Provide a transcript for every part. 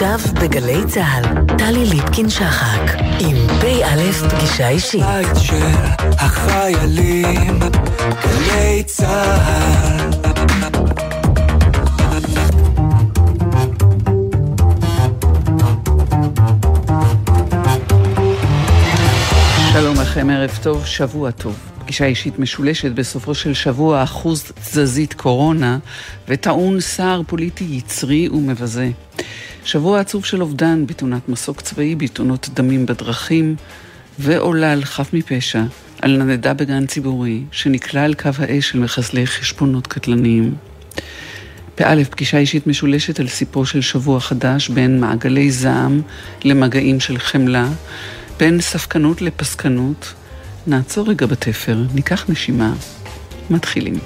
עכשיו בגלי צה"ל, טלי ליפקין-שחק, עם פ"א פגישה אישית. בית של החיילים, גלי צה"ל. שלום לכם, ערב טוב, שבוע טוב. פגישה אישית משולשת בסופו של שבוע אחוז תזזית קורונה וטעון סער פוליטי יצרי ומבזה. שבוע עצוב של אובדן בתאונת מסוק צבאי, בתאונות דמים בדרכים, ועולל חף מפשע על נדדה בגן ציבורי שנקלע על קו האש של מחסלי חשבונות קטלניים. באלף, פגישה אישית משולשת על סיפור של שבוע חדש בין מעגלי זעם למגעים של חמלה, בין ספקנות לפסקנות. נעצור רגע בתפר, ניקח נשימה. מתחילים.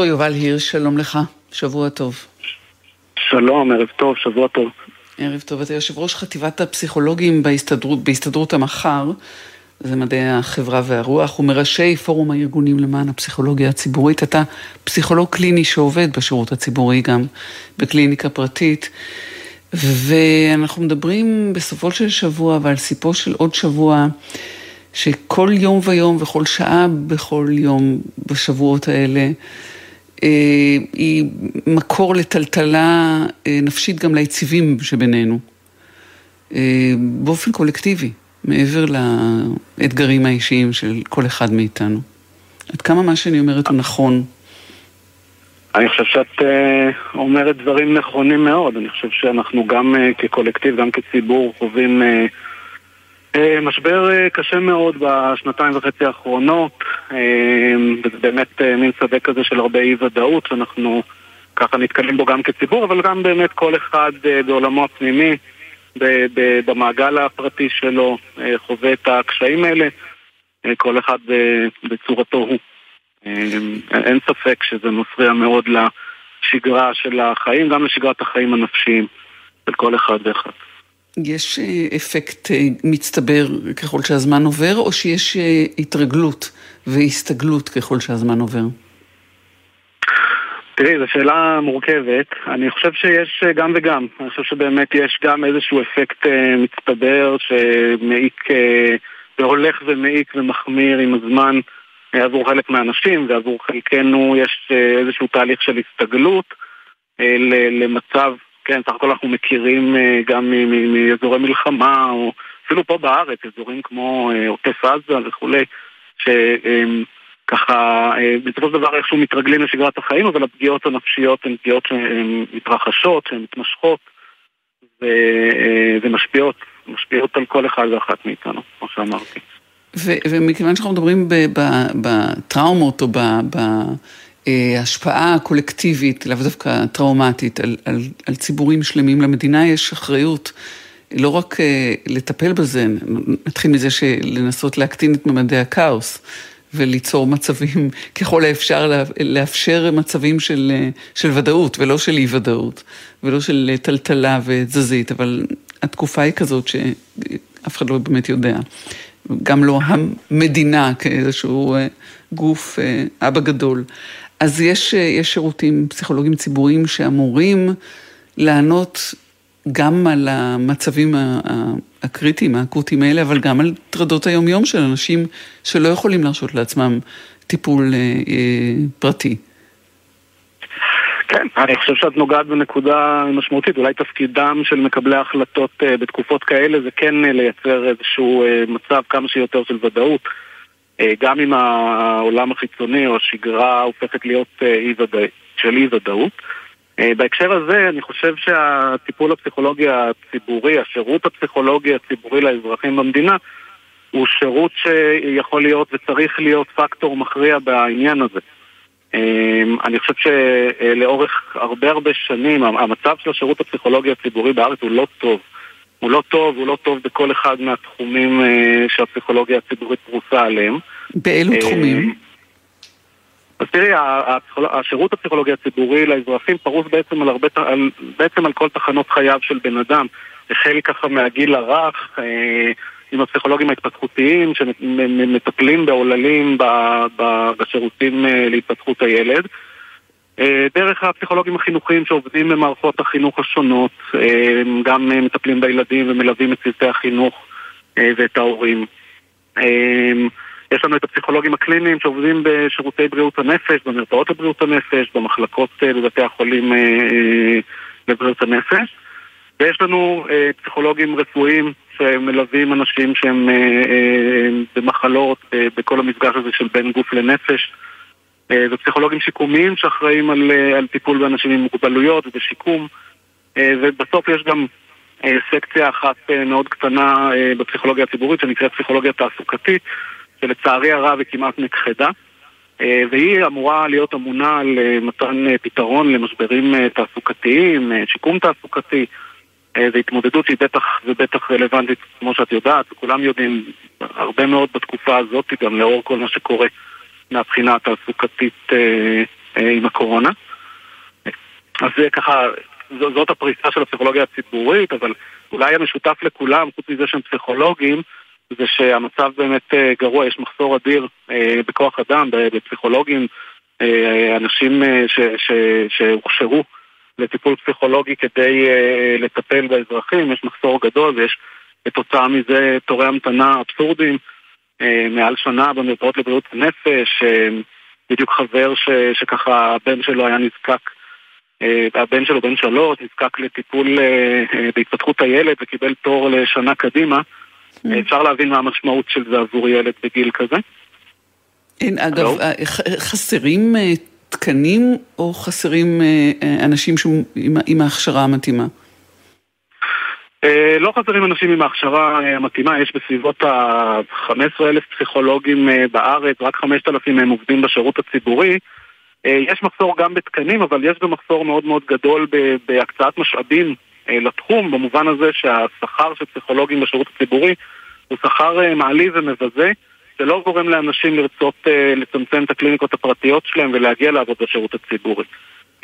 דוקטור יובל הירש, שלום לך, שבוע טוב. שלום, ערב טוב, שבוע טוב. ערב טוב, אתה יושב ראש חטיבת הפסיכולוגים בהסתדרות, בהסתדרות המחר, זה מדעי החברה והרוח, ומראשי פורום הארגונים למען הפסיכולוגיה הציבורית. אתה פסיכולוג קליני שעובד בשירות הציבורי גם, בקליניקה פרטית. ואנחנו מדברים בסופו של שבוע ועל סיפו של עוד שבוע, שכל יום ויום וכל שעה בכל יום בשבועות האלה, היא מקור לטלטלה אה, נפשית גם ליציבים שבינינו, אה, באופן קולקטיבי, מעבר לאתגרים האישיים של כל אחד מאיתנו. עד כמה מה שאני אומרת הוא נכון. אני חושב שאת אומרת דברים נכונים מאוד. אני חושב שאנחנו גם כקולקטיב, גם כציבור, חווים משבר uh, קשה מאוד בשנתיים וחצי האחרונות. Uh, וזה באמת מין שדה כזה של הרבה אי ודאות, שאנחנו ככה נתקלים בו גם כציבור, אבל גם באמת כל אחד בעולמו הפנימי, במעגל הפרטי שלו, חווה את הקשיים האלה, כל אחד בצורתו הוא. אין ספק שזה מפריע מאוד לשגרה של החיים, גם לשגרת החיים הנפשיים של כל אחד ואחד. יש אה, אפקט אה, מצטבר ככל שהזמן עובר, או שיש אה, התרגלות והסתגלות ככל שהזמן עובר? תראי, זו שאלה מורכבת. אני חושב שיש גם וגם. אני חושב שבאמת יש גם איזשהו אפקט מצטבר שמעיק והולך ומעיק ומחמיר עם הזמן. עבור חלק מהאנשים ועבור חלקנו יש איזשהו תהליך של הסתגלות למצב, כן, סך הכל אנחנו מכירים אה, גם מאזורי מלחמה או אפילו פה בארץ, אזורים כמו עוטף עזה וכולי, שככה בסופו של דבר איכשהו מתרגלים לשגרת החיים, אבל הפגיעות הנפשיות הן פגיעות שהן מתרחשות, שהן מתמשכות ומשפיעות, משפיעות על כל אחד ואחת מאיתנו, כמו שאמרתי. ו- ומכיוון שאנחנו מדברים בטראומות או בהשפעה הקולקטיבית, לאו דווקא טראומטית, על, על, על ציבורים שלמים, למדינה יש אחריות לא רק uh, לטפל בזה, נתחיל מזה שלנסות להקטין את ממדי הכאוס. וליצור מצבים, ככל האפשר לאפשר מצבים של, של ודאות ולא של אי ודאות ולא של טלטלה ותזזית, אבל התקופה היא כזאת שאף אחד לא באמת יודע. גם לא המדינה כאיזשהו אה, גוף אה, אבא גדול. אז יש, אה, יש שירותים פסיכולוגיים ציבוריים שאמורים לענות גם על המצבים הקריטיים, האקוטיים האלה, אבל גם על טרדות היומיום של אנשים שלא יכולים להרשות לעצמם טיפול פרטי. כן, אני חושב שאת נוגעת בנקודה משמעותית, אולי תפקידם של מקבלי ההחלטות אה, בתקופות כאלה זה כן אה, לייצר איזשהו אה, מצב כמה שיותר של ודאות, גם אם העולם החיצוני או השגרה הופכת להיות ודא, של אי ודאות. בהקשר הזה אני חושב שהטיפול הפסיכולוגי הציבורי, השירות הפסיכולוגי הציבורי לאזרחים במדינה הוא שירות שיכול להיות וצריך להיות פקטור מכריע בעניין הזה. אני חושב שלאורך הרבה הרבה שנים המצב של השירות הפסיכולוגי הציבורי בארץ הוא לא טוב. הוא לא טוב, הוא לא טוב בכל אחד מהתחומים אה, שהפסיכולוגיה הציבורית פרוסה עליהם. באילו אה, תחומים? אז תראי, השירות הפסיכולוגי הציבורי לאזרחים פרוס בעצם על, הרבה, על, בעצם על כל תחנות חייו של בן אדם. החל ככה מהגיל הרך, אה, עם הפסיכולוגים ההתפתחותיים שמטפלים בעוללים בשירותים אה, להתפתחות הילד. אה, דרך הפסיכולוגים החינוכיים שעובדים במערכות החינוך השונות, אה, גם מטפלים בילדים ומלווים את צוותי החינוך ואת ההורים. יש לנו את הפסיכולוגים הקליניים שעובדים בשירותי בריאות הנפש, במרפאות לבריאות הנפש, במחלקות בבתי החולים לבריאות הנפש. ויש לנו פסיכולוגים רפואיים שמלווים אנשים שהם אה, אה, במחלות, אה, בכל המפגש הזה של בין גוף לנפש, ופסיכולוגים שיקומיים שאחראים על, על טיפול באנשים עם מוגבלויות ובשיקום, ובסוף יש גם סקציה אחת מאוד קטנה בפסיכולוגיה הציבורית שנקראת פסיכולוגיה תעסוקתית, שלצערי הרב היא כמעט נכחדה. והיא אמורה להיות אמונה על מתן פתרון למשברים תעסוקתיים, שיקום תעסוקתי, זו התמודדות שהיא בטח ובטח רלוונטית, כמו שאת יודעת, וכולם יודעים, הרבה מאוד בתקופה הזאת, גם לאור כל מה שקורה מהבחינה התעסוקתית אה, עם הקורונה. אז זה ככה, זאת הפריסה של הפסיכולוגיה הציבורית, אבל אולי המשותף לכולם, חוץ מזה שהם פסיכולוגים, זה שהמצב באמת גרוע, יש מחסור אדיר בכוח אדם, בפסיכולוגים, אנשים שהוכשרו לטיפול פסיכולוגי כדי לטפל באזרחים, יש מחסור גדול ויש כתוצאה מזה תורי המתנה אבסורדיים, מעל שנה במרפאות לבריאות הנפש, בדיוק חבר ש, שככה הבן שלו היה נזקק, הבן שלו בן שלוש, נזקק לטיפול בהתפתחות הילד וקיבל תור לשנה קדימה. אפשר להבין מה המשמעות של זה עבור ילד בגיל כזה. אין, אגב, חסרים תקנים או חסרים אנשים עם ההכשרה המתאימה? לא חסרים אנשים עם ההכשרה המתאימה, יש בסביבות ה-15,000 פסיכולוגים בארץ, רק 5,000 מהם עובדים בשירות הציבורי. יש מחסור גם בתקנים, אבל יש גם מחסור מאוד מאוד גדול בהקצאת משאבים לתחום, במובן הזה שהשכר של פסיכולוגים בשירות הציבורי הוא שכר מעליב ומבזה, שלא גורם לאנשים לרצות לצמצם את הקליניקות הפרטיות שלהם ולהגיע לעבוד בשירות הציבורי.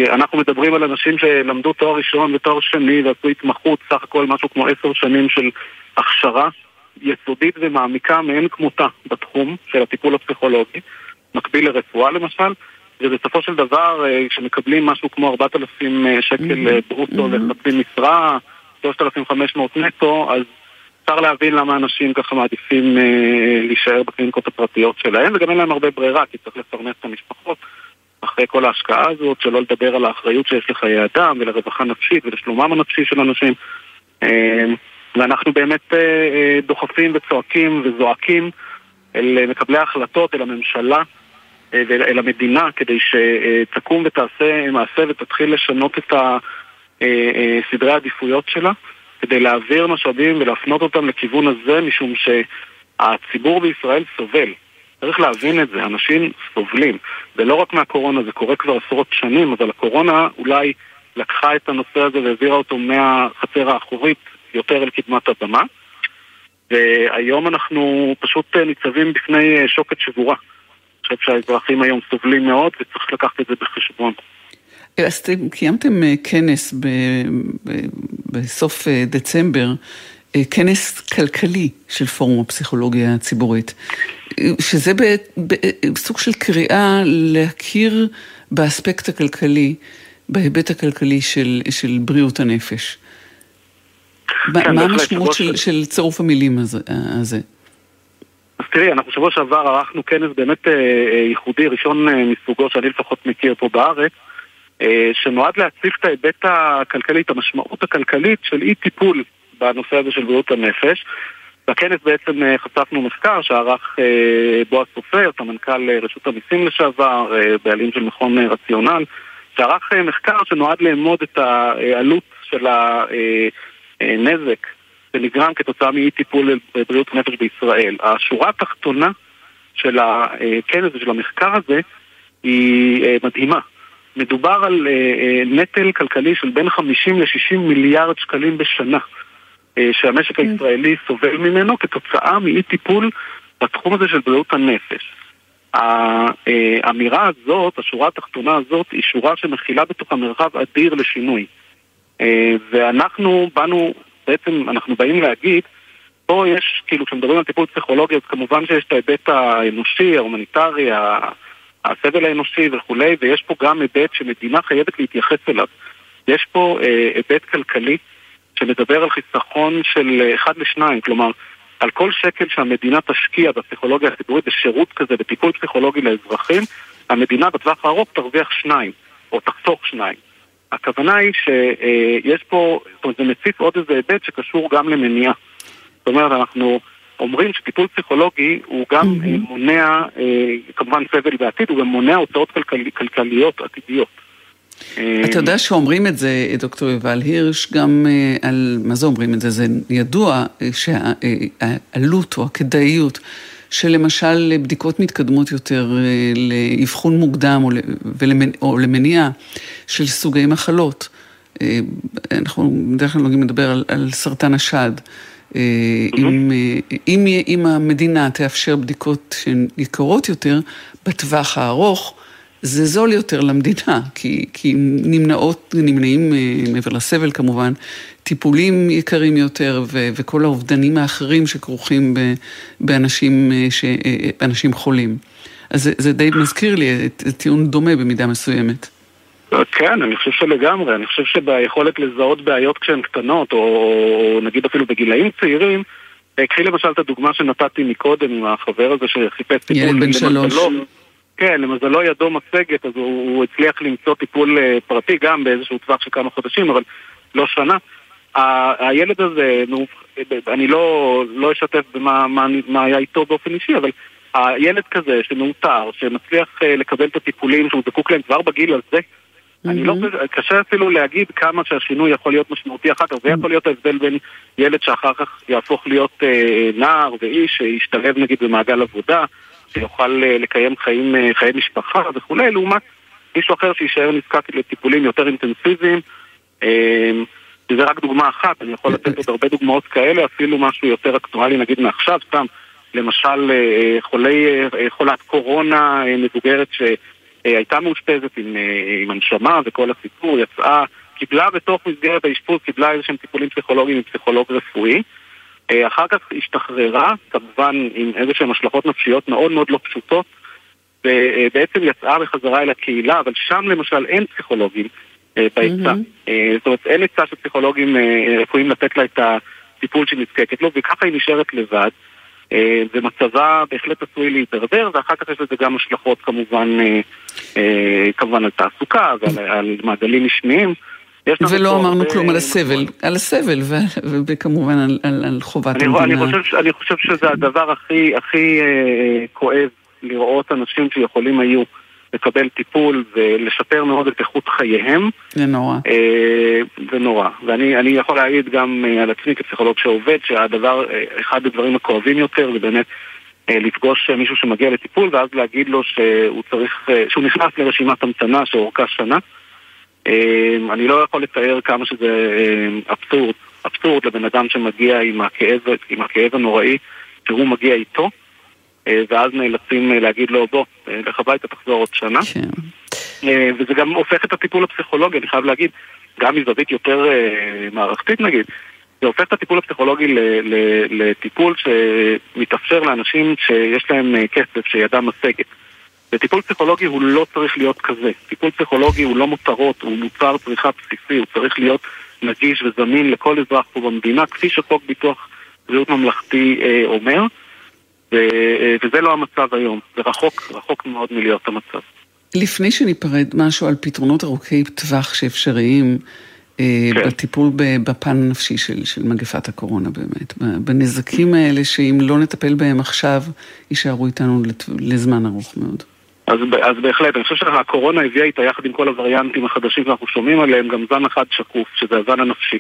אנחנו מדברים על אנשים שלמדו תואר ראשון ותואר שני ועשו התמחות, סך הכל משהו כמו עשר שנים של הכשרה יסודית ומעמיקה מאין כמותה בתחום של הטיפול הפסיכולוגי, מקביל לרפואה למשל, ובסופו של דבר כשמקבלים משהו כמו 4,000 שקל ברוטו לחצי משרה, 3,500 נטו, אז אפשר להבין למה אנשים ככה מעדיפים להישאר בקליניקות הפרטיות שלהם, וגם אין להם הרבה ברירה, כי צריך לפרנס את המשפחות. אחרי כל ההשקעה הזאת, שלא לדבר על האחריות שיש לחיי אדם ולרווחה נפשית ולשלומם הנפשי של אנשים. ואנחנו באמת דוחפים וצועקים וזועקים אל מקבלי ההחלטות, אל הממשלה ואל המדינה, כדי שתקום ותעשה מעשה ותתחיל לשנות את סדרי העדיפויות שלה, כדי להעביר משאבים ולהפנות אותם לכיוון הזה, משום שהציבור בישראל סובל. צריך להבין את זה, אנשים סובלים. ולא רק מהקורונה, זה קורה כבר עשרות שנים, אבל הקורונה אולי לקחה את הנושא הזה והעבירה אותו מהחצר האחורית יותר אל קדמת הבמה. והיום אנחנו פשוט ניצבים בפני שוקת שבורה. חושב שהאזרחים היום סובלים מאוד וצריך לקחת את זה בחשבון. אז קיימתם כנס ב, ב, בסוף דצמבר, כנס כלכלי של פורום הפסיכולוגיה הציבורית, שזה בסוג של קריאה להכיר באספקט הכלכלי, בהיבט הכלכלי של, של בריאות הנפש. כן, מה המשמעות של, של צירוף המילים הזה? אז תראי, אנחנו שבוע שעבר ערכנו כנס באמת ייחודי, ראשון מסוגו שאני לפחות מכיר פה בארץ, שנועד להציף את ההיבט הכלכלי, את המשמעות הכלכלית של אי טיפול בנושא הזה של בריאות הנפש. בכנס בעצם חשפנו מחקר שערך בועז סופר, סמנכ"ל רשות המיסים לשעבר, בעלים של מכון רציונל, שערך מחקר שנועד לאמוד את העלות של הנזק שנגרם כתוצאה מאי טיפול בבריאות הנפש בישראל. השורה התחתונה של הכנס ושל המחקר הזה היא מדהימה. מדובר על נטל כלכלי של בין 50 ל-60 מיליארד שקלים בשנה. שהמשק הישראלי סובל ממנו כתוצאה מאי טיפול בתחום הזה של בריאות הנפש. האמירה הזאת, השורה התחתונה הזאת, היא שורה שמכילה בתוכה מרחב אדיר לשינוי. ואנחנו באנו, בעצם אנחנו באים להגיד, פה יש, כאילו כשמדברים על טיפול פסיכולוגי, אז כמובן שיש את ההיבט האנושי, ההומניטרי, הסבל האנושי וכולי, ויש פה גם היבט שמדינה חייבת להתייחס אליו. יש פה היבט כלכלי. שמדבר על חיסכון של אחד לשניים, כלומר, על כל שקל שהמדינה תשקיע בפסיכולוגיה הציבורית בשירות כזה, בטיפול פסיכולוגי לאזרחים, המדינה בטווח הארוך תרוויח שניים, או תחסוך שניים. הכוונה היא שיש פה, זאת אומרת, זה מציף עוד איזה היבט שקשור גם למניעה. זאת אומרת, אנחנו אומרים שטיפול פסיכולוגי הוא גם mm-hmm. מונע, כמובן סבל בעתיד, הוא גם מונע הוצאות כלכל, כלכליות עתידיות. אתה יודע שאומרים את זה, דוקטור יובל הירש, גם על, מה זה אומרים את זה? זה ידוע שהעלות או הכדאיות של למשל בדיקות מתקדמות יותר לאבחון מוקדם או למניעה של סוגי מחלות. אנחנו בדרך כלל נוגעים לדבר על, על סרטן השד. אם, אם, אם המדינה תאפשר בדיקות שהן יקרות יותר, בטווח הארוך, זה זול יותר למדינה, כי, כי נמנעות, נמנעים אה, מעבר לסבל כמובן, טיפולים יקרים יותר ו, וכל האובדנים האחרים שכרוכים ב, באנשים, אה, ש, באנשים חולים. אז זה, זה די מזכיר לי טיעון דומה במידה מסוימת. כן, אני חושב שלגמרי, אני חושב שביכולת לזהות בעיות כשהן קטנות, או, או נגיד אפילו בגילאים צעירים, קחי למשל את הדוגמה שנתתי מקודם עם החבר הזה שחיפש טיפול. ילד בן שלוש. כן, למזלו ידו משגת, אז הוא, הוא הצליח למצוא טיפול uh, פרטי גם באיזשהו טווח של כמה חודשים, אבל לא שנה. ה- הילד הזה, אני לא, לא אשתף במה מה, מה היה איתו באופן אישי, אבל הילד כזה שמאותר, שמצליח uh, לקבל את הטיפולים שהוא זקוק להם כבר בגיל הזה, Mm-hmm. אני לא, קשה אפילו להגיד כמה שהשינוי יכול להיות משמעותי אחר כך, זה יכול להיות ההבדל בין ילד שאחר כך יהפוך להיות אה, נער ואיש, שישתלב נגיד במעגל עבודה, שיוכל אה, לקיים חיים, אה, חיי משפחה וכולי, לעומת מישהו אחר שיישאר נזקק לטיפולים יותר אינטנסיביים. אה, וזה רק דוגמה אחת, אני יכול לתת עוד הרבה דוגמאות כאלה, אפילו משהו יותר אקטואלי נגיד מעכשיו, סתם, למשל אה, חולי, אה, חולת קורונה מבוגרת ש... הייתה מאושפזת עם, אה, עם הנשמה וכל הסיפור, יצאה, קיבלה בתוך מסגרת האשפוז, קיבלה איזה שהם טיפולים פסיכולוגיים עם פסיכולוג רפואי. אה, אחר כך השתחררה, כמובן עם איזה שהם השלכות נפשיות מאוד מאוד לא פשוטות, ובעצם יצאה בחזרה אל הקהילה, אבל שם למשל אין פסיכולוגים אה, בהיצע. Mm-hmm. זאת אומרת, אין היצע של פסיכולוגים רפואיים לתת לה את הטיפול שהיא נזקקת לו, וככה היא נשארת לבד. אה, ומצבה בהחלט עשוי להידרדר, ואחר כך יש לזה גם השלכות כמובן, אה, אה, כמובן על תעסוקה ועל מעגלים משניים. ולא אמרנו הרבה... כלום על הסבל, על הסבל וכמובן על, על, על חובת אני, המדינה. אני חושב, אני חושב שזה הדבר הכי, הכי אה, כואב לראות אנשים שיכולים היו לקבל טיפול ולשפר מאוד את איכות חייהם. זה נורא. אה, זה נורא. ואני יכול להעיד גם אה, על עצמי כפסיכולוג שעובד, שהדבר, אחד הדברים הכואבים יותר זה באמת לפגוש מישהו שמגיע לטיפול ואז להגיד לו שהוא צריך, שהוא נכנס לרשימת המתנה שאורכה שנה. אני לא יכול לתאר כמה שזה אבסורד, אבסורד לבן אדם שמגיע עם הכאב, עם הכאב הנוראי שהוא מגיע איתו. אה, ואז נאלצים אה, להגיד לו, בוא, אה, לך הביתה, תחזור עוד שנה. כן. וזה גם הופך את הטיפול הפסיכולוגי, אני חייב להגיד, גם מזווית יותר מערכתית נגיד, זה הופך את הטיפול הפסיכולוגי לטיפול שמתאפשר לאנשים שיש להם כסף, שידם משגת. וטיפול פסיכולוגי הוא לא צריך להיות כזה. טיפול פסיכולוגי הוא לא מותרות, הוא מוצר צריכה בסיסי, הוא צריך להיות נגיש וזמין לכל אזרח פה במדינה, כפי שחוק ביטוח בריאות ממלכתי אה, אומר. ו- וזה לא המצב היום, זה רחוק, רחוק מאוד מלהיות המצב. לפני שניפרד משהו על פתרונות ארוכי טווח שאפשריים אה, כן. בטיפול בפן הנפשי של, של מגפת הקורונה באמת, בנזקים האלה שאם לא נטפל בהם עכשיו, יישארו איתנו לזמן ארוך מאוד. אז, אז בהחלט, אני חושב שהקורונה הביאה איתה יחד עם כל הווריאנטים החדשים שאנחנו שומעים עליהם, גם זן אחד שקוף, שזה הזן הנפשי.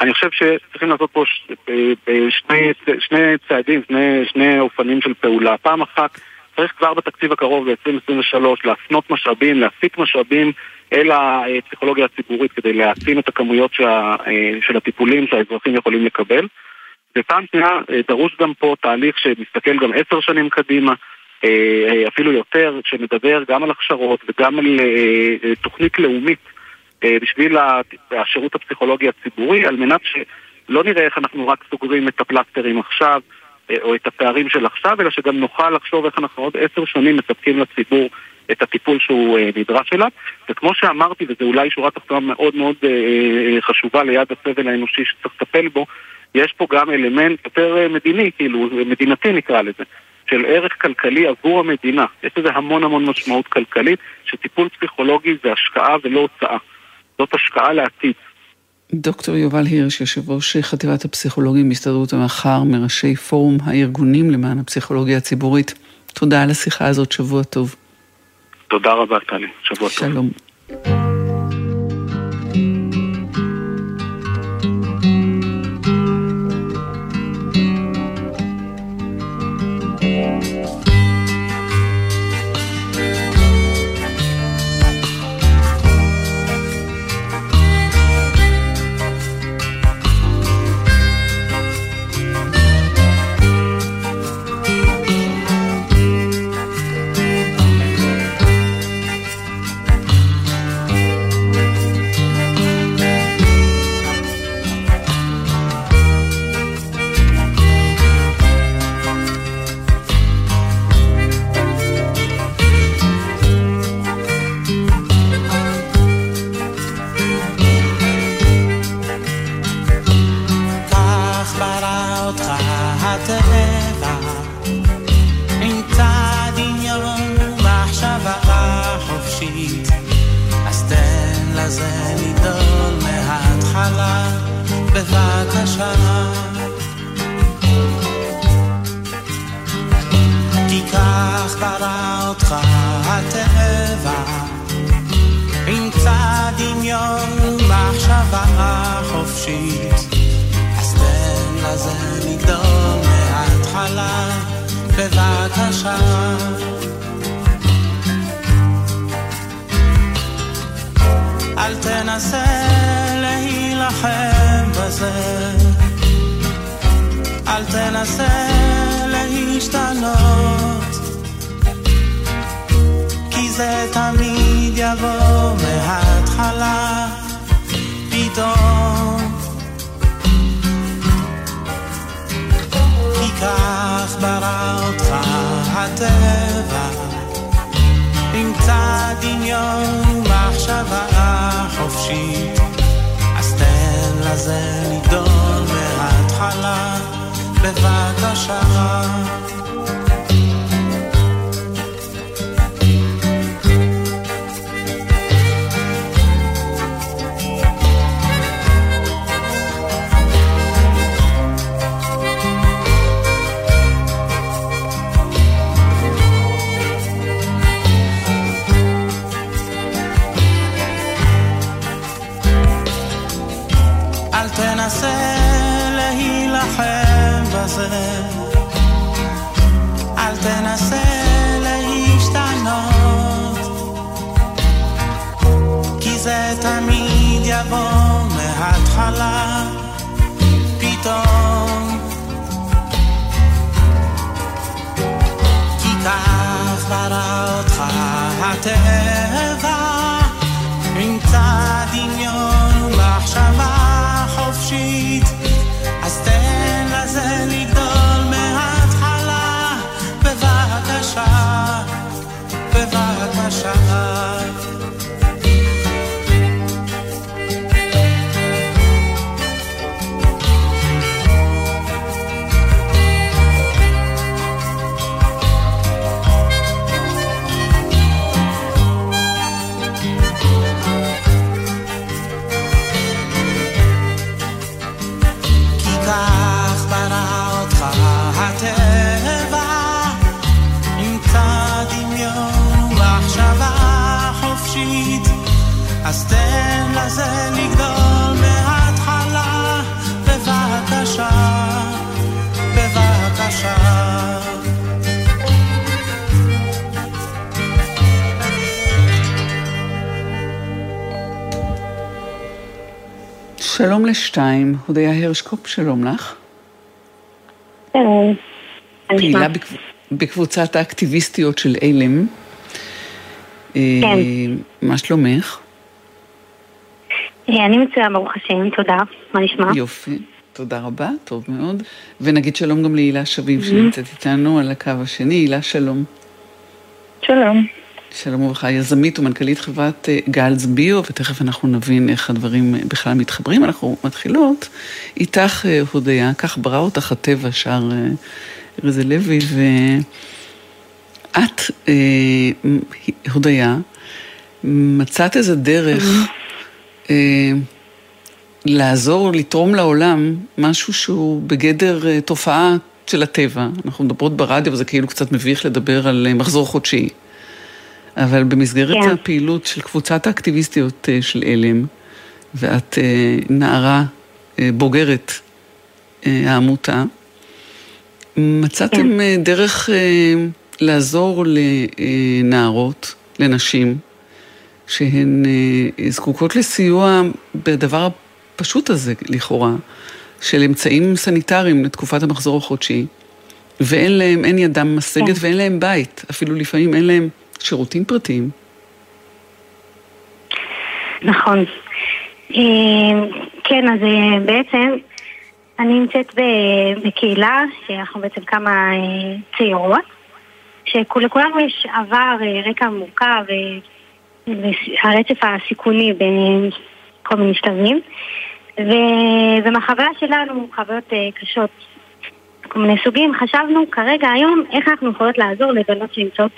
אני חושב שצריכים לעשות פה ש... אה, אה, שני, שני צעדים, שני, שני אופנים של פעולה. פעם אחת, צריך כבר בתקציב הקרוב ב-2023 להפנות משאבים, להסיט משאבים אל הפסיכולוגיה הציבורית כדי להעצים את הכמויות שה, אה, של הטיפולים שהאזרחים יכולים לקבל. ופעם שנייה, דרוש גם פה תהליך שמסתכל גם עשר שנים קדימה, אפילו יותר, שמדבר גם על הכשרות וגם על תוכנית לאומית אה, בשביל השירות הפסיכולוגי הציבורי, על מנת שלא נראה איך אנחנו רק סוגרים את הפלסטרים עכשיו, אה, או את הפערים של עכשיו, אלא שגם נוכל לחשוב איך אנחנו עוד עשר שנים מספקים לציבור את הטיפול שהוא אה, נדרש אליו. וכמו שאמרתי, וזו אולי שורה תחתונה מאוד מאוד חשובה ליד הסבל האנושי שצריך לטפל בו, יש פה גם אלמנט יותר מדיני, כאילו, מדינתי נקרא לזה. של ערך כלכלי עבור המדינה. יש לזה המון המון משמעות כלכלית, שטיפול פסיכולוגי זה השקעה ולא הוצאה. זאת השקעה לעתיד. דוקטור יובל הירש, יושב ראש חטיבת הפסיכולוגים בהסתדרות המחר, מראשי פורום הארגונים למען הפסיכולוגיה הציבורית. תודה על השיחה הזאת, שבוע טוב. תודה רבה, טלי. שבוע שלום. טוב. שלום. בבקשה. אל תנסה להילחם בזה, אל תנסה להשתנות, כי זה תמיד shine. הטבע, 2, הודיה הרשקופ, שלום לך. אה, שלום. פעילה בקבוצת האקטיביסטיות של עלם. אה, כן. מה שלומך? אה, אני מצויה, ברוך השם, תודה. מה נשמע? יופי. תודה רבה, טוב מאוד. ונגיד שלום גם להילה שביב mm-hmm. שנמצאת איתנו על הקו השני. הילה, שלום. שלום. שלום וברכה, יזמית ומנכ"לית חברת אה, גלז ביו, ותכף אנחנו נבין איך הדברים אה, בכלל מתחברים. אנחנו מתחילות איתך, אה, הודיה, כך ברא אותך הטבע, שר רזי לוי, ואת, אה, הודיה, מצאת איזה דרך אה, לעזור, לתרום לעולם משהו שהוא בגדר תופעה של הטבע. אנחנו מדברות ברדיו, וזה כאילו קצת מביך לדבר על מחזור חודשי. אבל במסגרת כן. הפעילות של קבוצת האקטיביסטיות אה, של עלם, ואת אה, נערה אה, בוגרת העמותה, מצאתם כן. דרך לעזור לנערות, לנשים, שהן זקוקות לסיוע בדבר הפשוט הזה, לכאורה, של אמצעים סניטריים לתקופת המחזור החודשי, ואין להם, אין ידם משגת כן. ואין להם בית, אפילו לפעמים אין להם שירותים פרטיים. נכון. אה, כן, אז אה, בעצם אני נמצאת בקהילה, שאנחנו בעצם כמה אה, צעירות, שלכולנו יש עבר, אה, רקע מורכב, והרצף הסיכוני בכל מיני שלבים. ומהחוויה שלנו, חוויות קשות כל מיני סוגים, חשבנו כרגע היום איך אנחנו יכולות לעזור לבנות שנמצאות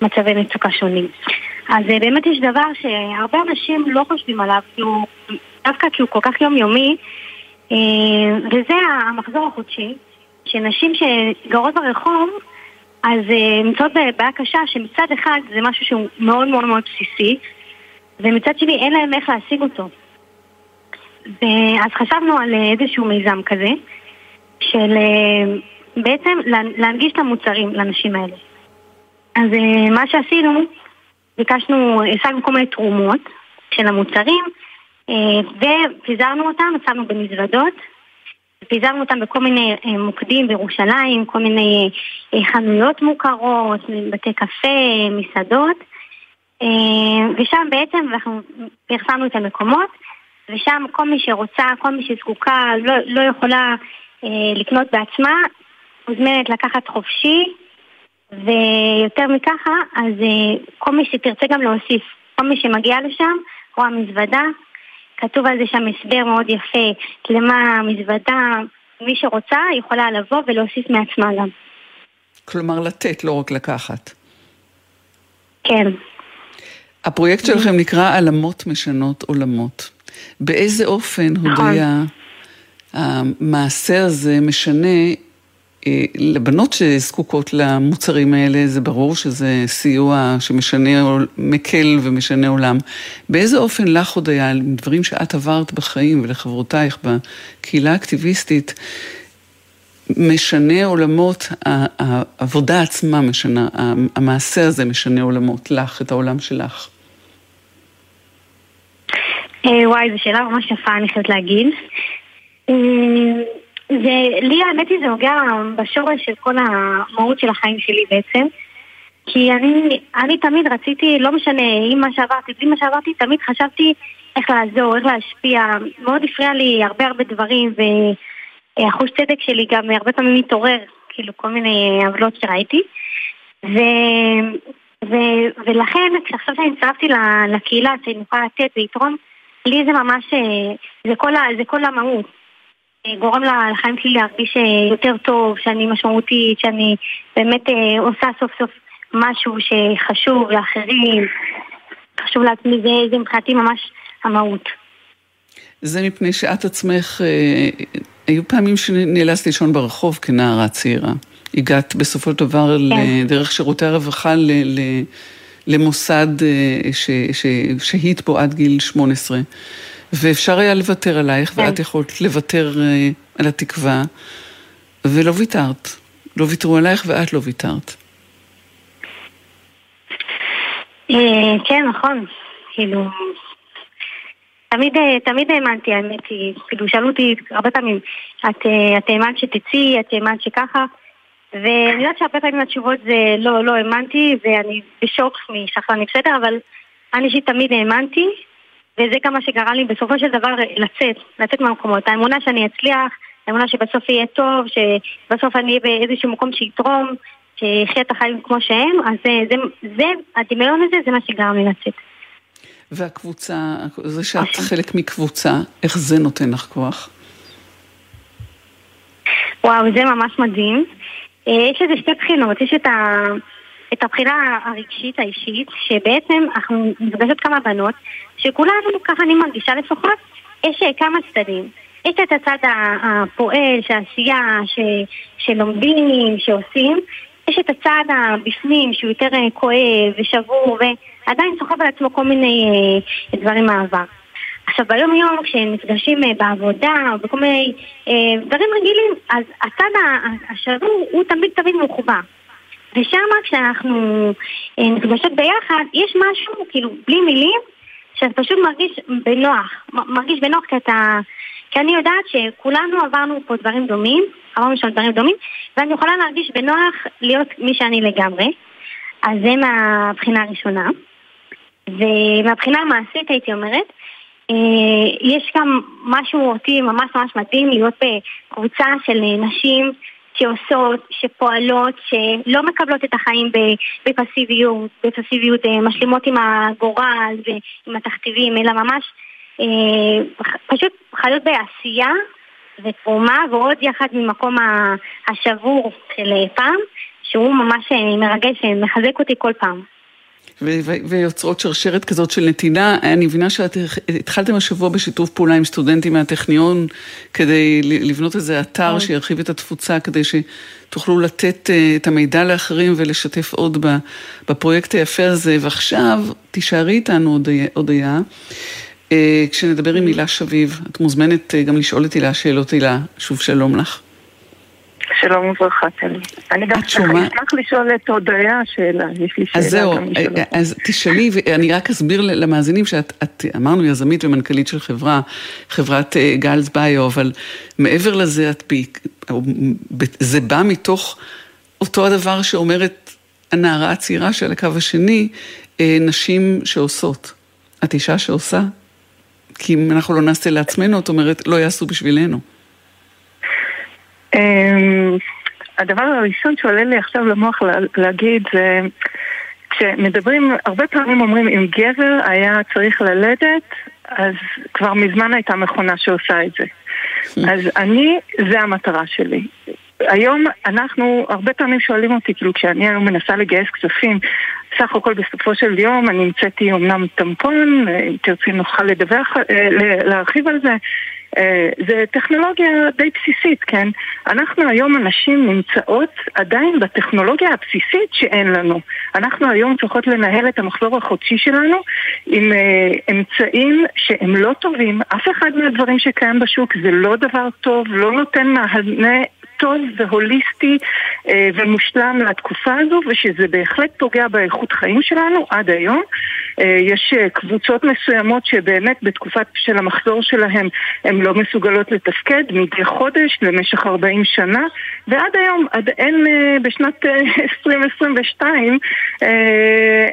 במצבי מצוקה שונים. אז אה, באמת יש דבר שהרבה אנשים לא חושבים עליו, כי הוא דווקא כי הוא כל כך יומיומי, אה, וזה המחזור החודשי, שנשים שגרות ברחוב, אז אה, נמצאות בבעיה קשה שמצד אחד זה משהו שהוא מאוד מאוד מאוד בסיסי, ומצד שני אין להם איך להשיג אותו. אז חשבנו על איזשהו מיזם כזה, של בעצם להנגיש את המוצרים לנשים האלה. אז מה שעשינו, ביקשנו, השגנו כל מיני תרומות של המוצרים, אה, ופיזרנו אותם, שמנו במזוודות, פיזרנו אותם בכל מיני אה, מוקדים בירושלים, כל מיני אה, חנויות מוכרות, בתי קפה, מסעדות, ושם בעצם אנחנו פרסמנו את המקומות, ושם כל מי שרוצה, כל מי שזקוקה, לא, לא יכולה לקנות בעצמה, מוזמנת לקחת חופשי, ויותר מככה, אז כל מי שתרצה גם להוסיף, כל מי שמגיע לשם, או המזוודה, כתוב על זה שם הסבר מאוד יפה למה המזוודה, מי שרוצה יכולה לבוא ולהוסיף מעצמה גם. כלומר לתת, לא רק לקחת. כן. הפרויקט שלכם נקרא עלמות משנות עולמות. באיזה אופן נכון. המעשה הזה משנה אה, לבנות שזקוקות למוצרים האלה, זה ברור שזה סיוע שמשנה, מקל ומשנה עולם. באיזה אופן לך עוד היה, דברים שאת עברת בחיים ולחברותייך בקהילה האקטיביסטית, משנה עולמות, העבודה עצמה משנה, המעשה הזה משנה עולמות, לך, את העולם שלך. אה, וואי, זו שאלה ממש יפה, אני חייבת להגיד. אה, ולי האמת היא זה נוגע בשורש של כל המהות של החיים שלי בעצם. כי אני, אני תמיד רציתי, לא משנה אם מה שעברתי, בלי מה שעברתי, תמיד חשבתי איך לעזור, איך להשפיע. מאוד הפריע לי הרבה הרבה דברים, והחוש צדק שלי גם הרבה פעמים מתעורר, כאילו כל מיני עוולות שראיתי. ו, ו, ולכן, כשעכשיו שאני הצטרפתי לקהילה, שאני יכולה לתת ולתרום, לי זה ממש, זה כל, זה כל המהות. גורם לחיים שלי להרגיש אה, יותר טוב, שאני משמעותית, שאני באמת אה, עושה סוף סוף משהו שחשוב לאחרים, חשוב לעצמי, זה, זה מבחינתי ממש המהות. זה מפני שאת עצמך, אה, היו פעמים שנאלצת לישון ברחוב כנערה צעירה. הגעת בסופו של דבר כן. דרך שירותי הרווחה ל, ל, למוסד שהיית בו עד גיל 18. ואפשר היה לוותר עלייך, כן. ואת יכולת לוותר uh, על התקווה, ולא ויתרת. לא ויתרו עלייך ואת לא ויתרת. אה, כן, נכון. כאילו, תמיד, אה, תמיד האמנתי, האמת היא, כאילו, שאלו אותי הרבה פעמים, את, את האמנת שתצאי, את האמנת שככה, ואני יודעת שהרבה פעמים התשובות זה לא, לא האמנתי, ואני בשוק משחלני בסדר, אבל אני אישית תמיד האמנתי, וזה גם מה שגרם לי בסופו של דבר לצאת, לצאת מהמקומות. האמונה שאני אצליח, האמונה שבסוף יהיה טוב, שבסוף אני אהיה באיזשהו מקום שיתרום, שיחיה את החיים כמו שהם, אז זה, זה, זה, הדמיון הזה, זה מה שגרם לי לצאת. והקבוצה, זה שאת חלק מקבוצה, איך זה נותן לך כוח? וואו, זה ממש מדהים. אה, יש איזה שתי בחינות, יש את ה... את הבחירה הרגשית האישית, שבעצם אנחנו נפגשות כמה בנות, שכולנו, ככה אני מרגישה לפחות, יש אה, כמה צדדים. יש את הצד הפועל, של העשייה, ש, שלומדים, שעושים, יש את הצד הבפנים שהוא יותר אה, כואב ושבור ועדיין סוחב על עצמו כל מיני אה, דברים מהעבר. עכשיו ביום יום כשנפגשים בעבודה או בכל מיני דברים רגילים אז הצד השבור הוא תמיד תמיד מחובר ושם כשאנחנו אה, נפגשות ביחד, יש משהו, כאילו, בלי מילים, שאתה פשוט מרגיש בנוח. מרגיש בנוח כי אתה... כי אני יודעת שכולנו עברנו פה דברים דומים, עברנו שם דברים דומים, ואני יכולה להרגיש בנוח להיות מי שאני לגמרי. אז זה מהבחינה הראשונה. ומהבחינה המעשית הייתי אומרת, אה, יש גם משהו אותי ממש ממש מדהים להיות בקבוצה של נשים שעושות, שפועלות, שלא מקבלות את החיים בפסיביות, בפסיביות, אה, משלימות עם הגורל ועם התכתיבים, אלא ממש אה, פשוט חיות בעשייה ותרומה, ועוד יחד ממקום השבור של פעם, שהוא ממש אה, מרגש ומחזק אותי כל פעם. ויוצרות שרשרת כזאת של נתינה. אני מבינה שאת התחלתם השבוע בשיתוף פעולה עם סטודנטים מהטכניון כדי לבנות איזה אתר נכון. שירחיב את התפוצה, כדי שתוכלו לתת אה, את המידע לאחרים ולשתף עוד בפרויקט היפה הזה. ועכשיו, תישארי איתנו, הודיה. אה, כשנדבר עם הילה שביב, את מוזמנת אה, גם לשאול את הילה שאלות הילה. שוב שלום לך. שלום וברכה, טלי. אני גם אשמח לשאול את הודיה שאלה, יש לי שאלה אז זהו, אה, אז תשאלי, ואני רק אסביר למאזינים שאת, את, אמרנו יזמית ומנכ"לית של חברה, חברת גלס ביו, אבל מעבר לזה, את, זה בא מתוך אותו הדבר שאומרת הנערה הצעירה של הקו השני, נשים שעושות. את אישה שעושה? כי אם אנחנו לא נעשה לעצמנו, את אומרת, לא יעשו בשבילנו. אמ, הדבר הראשון שעולה לי עכשיו למוח להגיד זה, כשמדברים, הרבה פעמים אומרים אם גבר היה צריך ללדת, אז כבר מזמן הייתה מכונה שעושה את זה. אז אני, זה המטרה שלי. היום אנחנו, הרבה פעמים שואלים אותי, כאילו כשאני היום מנסה לגייס כספים, סך הכל בסופו של יום אני המצאתי אמנם טמפון, אם תרצי נוכל לדווח, אה, להרחיב על זה. אה, זה טכנולוגיה די בסיסית, כן? אנחנו היום הנשים נמצאות עדיין בטכנולוגיה הבסיסית שאין לנו. אנחנו היום צריכות לנהל את המחזור החודשי שלנו עם אה, אמצעים שהם לא טובים. אף אחד מהדברים שקיים בשוק זה לא דבר טוב, לא נותן מענה טוב והוליסטי אה, ומושלם לתקופה הזו ושזה בהחלט פוגע באיכות חיים שלנו עד היום. אה, יש אה, קבוצות מסוימות שבאמת בתקופת של המחזור שלהם הן לא מסוגלות לתפקד מדי חודש למשך 40 שנה ועד היום, עד אין בשנת 2022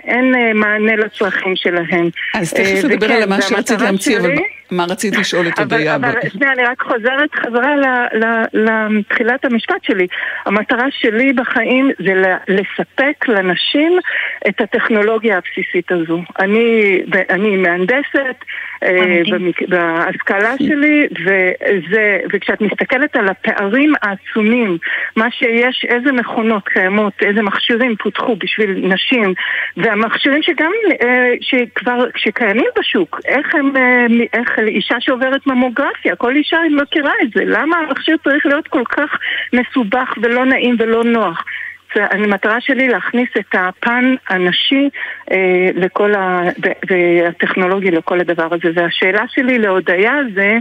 אין מענה לצרכים שלהם. אז תכף נדבר על מה שרצית להמציא, אבל מה רצית לשאול את הודיה? אבל שנייה, אני רק חוזרת חזרה לתחילת המשפט שלי. המטרה שלי בחיים זה לספק לנשים את הטכנולוגיה הבסיסית הזו. אני, אני מהנדסת, אה, בהשכלה שלי, וזה, וכשאת מסתכלת על הפערים העצומים, מה שיש, איזה מכונות קיימות, איזה מכשירים פותחו בשביל נשים, והמכשירים שגם, אה, שכבר, שקיימים בשוק, איך הם, אה, איך אישה שעוברת ממוגרפיה, כל אישה מכירה את זה, למה המכשיר צריך להיות כל כך מסובך ולא נעים ולא נוח? המטרה שלי להכניס את הפן הנשי אה, לכל ה... והטכנולוגי לכל הדבר הזה. והשאלה שלי להודיה זה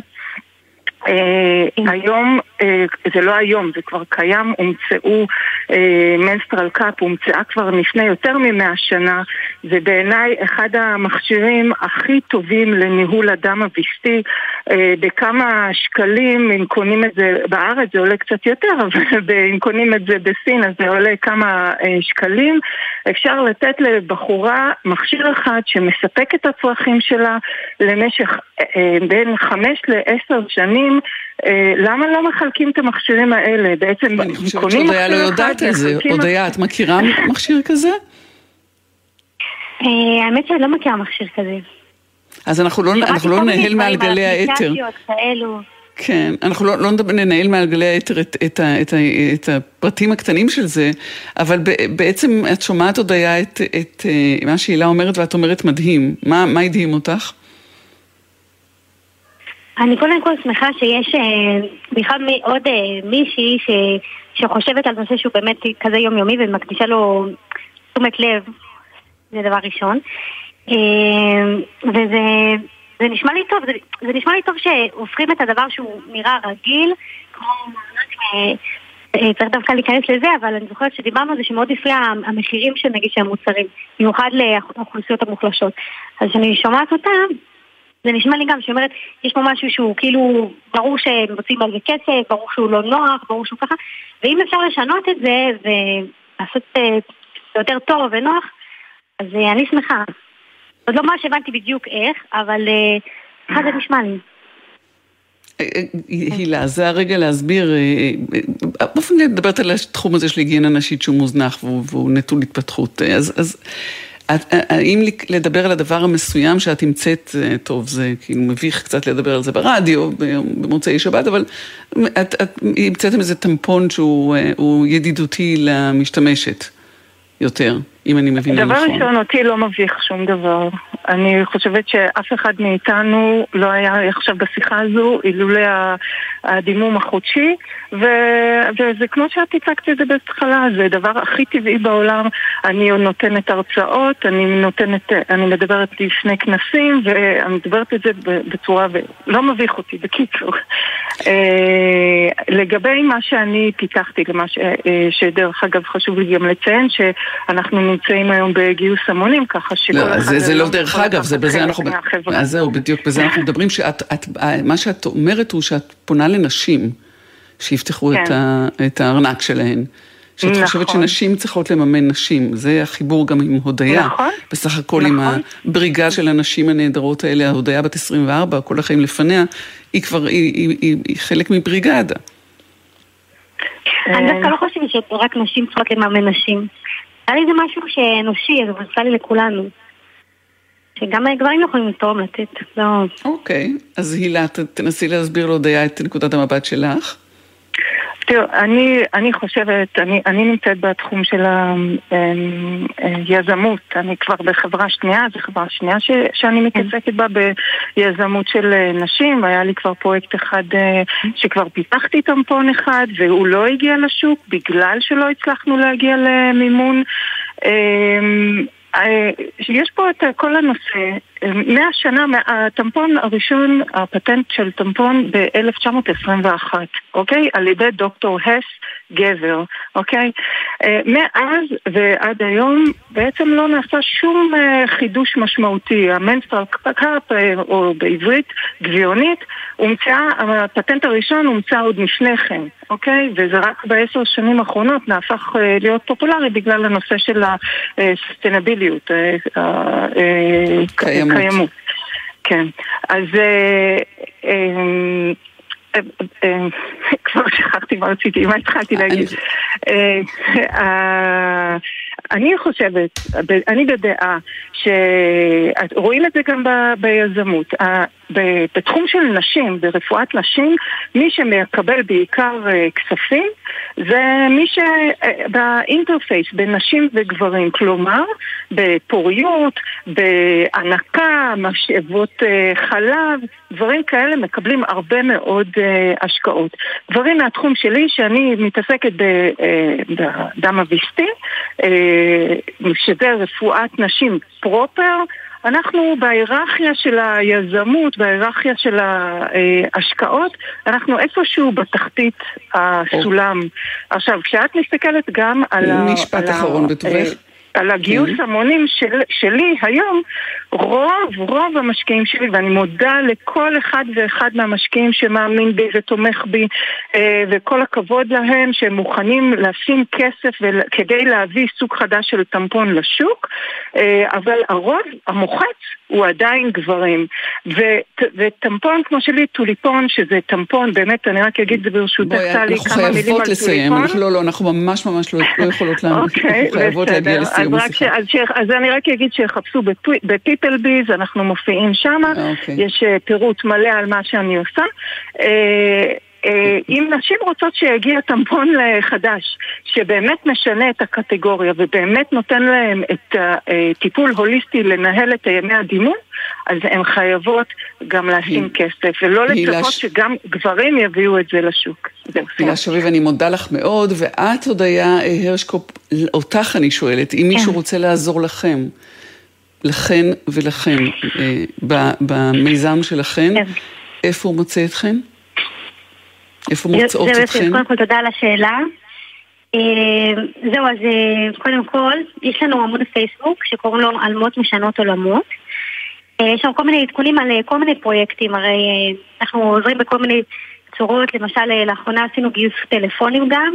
היום, uh, זה לא היום, זה כבר קיים, הומצאו, מנסטרל uh, קאפ הומצאה כבר לפני יותר ממאה שנה, זה בעיניי אחד המכשירים הכי טובים לניהול אביסטי, uh, בכמה שקלים, אם קונים את זה בארץ זה עולה קצת יותר, אבל אם קונים את זה בסין אז זה עולה כמה שקלים, אפשר לתת לבחורה מכשיר אחד שמספק את הצרכים שלה למשך בין חמש לעשר שנים שנים, אה, למה לא מחלקים את המכשירים האלה? בעצם קונים מכשיר אחד, אני חושבת שהודיה לא יודעת על זה. הודיה, את מכירה מכשיר כזה? אה, האמת שאני לא מכירה מכשיר כזה. אז אנחנו לא, אנחנו לא ננהל מעל גלי האתר. כן, אנחנו לא, לא ננהל מעל גלי האתר את, את, את, את הפרטים הקטנים של זה, אבל בעצם את שומעת הודיה את, את אה, מה שהילה אומרת ואת אומרת מדהים. מה, מה הדהים אותך? אני קודם כל שמחה שיש אה, בכלל עוד אה, מישהי ש, שחושבת על נושא שהוא באמת כזה יומיומי ומקדישה לו תשומת לב, זה דבר ראשון. אה, וזה זה נשמע לי טוב, זה, זה נשמע לי טוב שהופכים את הדבר שהוא נראה רגיל, כמו, צריך דווקא להיכנס לזה, אבל אני זוכרת שדיברנו על זה שמאוד הפריע המחירים של נגיד של המוצרים, במיוחד לאוכלוסיות המוחלשות. אז כשאני שומעת אותם, זה נשמע לי גם שהיא אומרת, יש פה משהו שהוא כאילו, ברור שהם רוצים על זה כסף, ברור שהוא לא נוח, ברור שהוא ככה, ואם אפשר לשנות את זה ולעשות אה, זה יותר טוב ונוח, אז אה, אני שמחה. עוד לא ממש הבנתי בדיוק איך, אבל אה, ככה זה נשמע לי. הילה, זה הרגע להסביר, באופן מדברת על התחום הזה של היגיינה נשית שהוא מוזנח והוא נטול התפתחות. אז האם לדבר על הדבר המסוים שאת המצאת, אה, טוב, זה כאילו מביך קצת לדבר על זה ברדיו במוצאי שבת, אבל את, את המצאתם איזה טמפון שהוא אה, ידידותי למשתמשת יותר. אם אני מבינה נכון. דבר ראשון, אותי לא מביך שום דבר. אני חושבת שאף אחד מאיתנו לא היה עכשיו בשיחה הזו אילולא הדימום החודשי, ו... וזה כמו שאת הצגת את זה בהתחלה, זה דבר הכי טבעי בעולם. אני נותנת הרצאות, אני נותנת, אני מדברת לפני כנסים, ואני מדברת את זה בצורה, ולא מביך אותי, בקיצור. אה, לגבי מה שאני פיתחתי, למה ש... אה, שדרך אגב חשוב לי גם לציין, שאנחנו נמצאים היום בגיוס המונים, ככה שכל לא, אחד... זה, זה לא דרך אגב, זה בזה אנחנו... אז זהו, בדיוק בזה אנחנו מדברים, שאת, את, מה שאת אומרת הוא שאת פונה לנשים שיפתחו כן. את, ה, את הארנק שלהן. שאת נכון. חושבת שנשים צריכות לממן נשים, זה החיבור גם עם הודיה. נכון. בסך הכל עם נכון. הבריגה של הנשים הנהדרות האלה, ההודיה בת 24, כל החיים לפניה, היא כבר, היא, היא, היא, היא חלק מבריגדה. אני דווקא לא חושבת שרק נשים צריכות לממן נשים. היה לי זה משהו שאנושי, זה מוזכר לי לכולנו. שגם גברים יכולים לתרום לתת, לא... אוקיי, אז הילה, תנסי להסביר להודיה את נקודת המבט שלך. תראו, אני, אני חושבת, אני, אני נמצאת בתחום של היזמות, אני כבר בחברה שנייה, זו חברה שנייה ש, שאני מתעסקת בה ביזמות של אה, נשים, היה לי כבר פרויקט אחד אה, שכבר פיתחתי טמפון אחד והוא לא הגיע לשוק בגלל שלא הצלחנו להגיע למימון. אה, יש פה את כל הנושא, מהשנה, הטמפון הראשון, הפטנט של טמפון ב-1921, אוקיי? על ידי דוקטור הס גבר, אוקיי? אה, מאז ועד היום בעצם לא נעשה שום אה, חידוש משמעותי. המנסטרל קאפ, אה, או בעברית, גביונית, הומצאה, הפטנט הראשון הומצא עוד לפני כן, אוקיי? וזה רק בעשר שנים האחרונות נהפך להיות פופולרי בגלל הנושא של הסוסטנביליות, קיימות. קיימות. כן, אז אה, אה, אה, כבר שכחתי מה רציתי, מה התחלתי להגיד. אני חושבת, אני בדעה, שרואים את זה גם ביזמות. בתחום של נשים, ברפואת נשים, מי שמקבל בעיקר אה, כספים זה מי ש... אה, בין נשים וגברים, כלומר בפוריות, בהנקה, משאבות אה, חלב, דברים כאלה מקבלים הרבה מאוד השקעות. דברים מהתחום שלי שאני מתעסקת בדם אביסטי, שזה רפואת נשים פרופר, אנחנו בהיררכיה של היזמות, בהיררכיה של ההשקעות, אנחנו איפשהו בתחתית הסולם. עכשיו, כשאת מסתכלת גם על ה... משפט אחרון בטובך. על הגיוס כן. המונים של, שלי היום, רוב, רוב המשקיעים שלי, ואני מודה לכל אחד ואחד מהמשקיעים שמאמין בי ותומך בי, אה, וכל הכבוד להם שהם מוכנים לשים כסף כדי להביא סוג חדש של טמפון לשוק, אה, אבל הרוב המוחץ הוא עדיין גברים. וט, וטמפון כמו שלי, טוליפון, שזה טמפון, באמת, אני רק אגיד את זה ברשותך, טלי, כמה מילים חייבות על לסיים. טוליפון. אנחנו לא, לא, אנחנו ממש ממש לא לא יכולות לענות. אוקיי, אנחנו חייבות בסדר. להגיע לסיום אז רק ש- השיחה. אז ש- אז אני רק אגיד שיחפשו בפיפל ביז, אנחנו מופיעים שם, אוקיי. יש אה, פירוט מלא על מה שאני עושה. אה, אה, אם נשים רוצות שיגיע טמפון אה, חדש, שבאמת משנה את הקטגוריה ובאמת נותן להם את הטיפול הוליסטי לנהל את ימי הדימון, אז הן חייבות גם לשים כסף, ולא לצפות שגם גברים יביאו את זה לשוק. הילה שביב, אני מודה לך מאוד, ואת, הודיה הרשקופ, אותך אני שואלת, אם מישהו רוצה לעזור לכם, לכן ולכם, אה, ב- במיזם שלכן, כן. איפה הוא מוצא אתכן? איפה מוצאות בסדר, אתכן? קודם כל תודה על השאלה. אה, זהו, אז אה, קודם כל, יש לנו עמוד פייסבוק שקוראים לו אלמות משנות עולמות. אה, יש שם כל מיני עדכונים על כל מיני פרויקטים, הרי אנחנו עוזרים בכל מיני צורות, למשל לאחרונה עשינו גיוס טלפונים גם,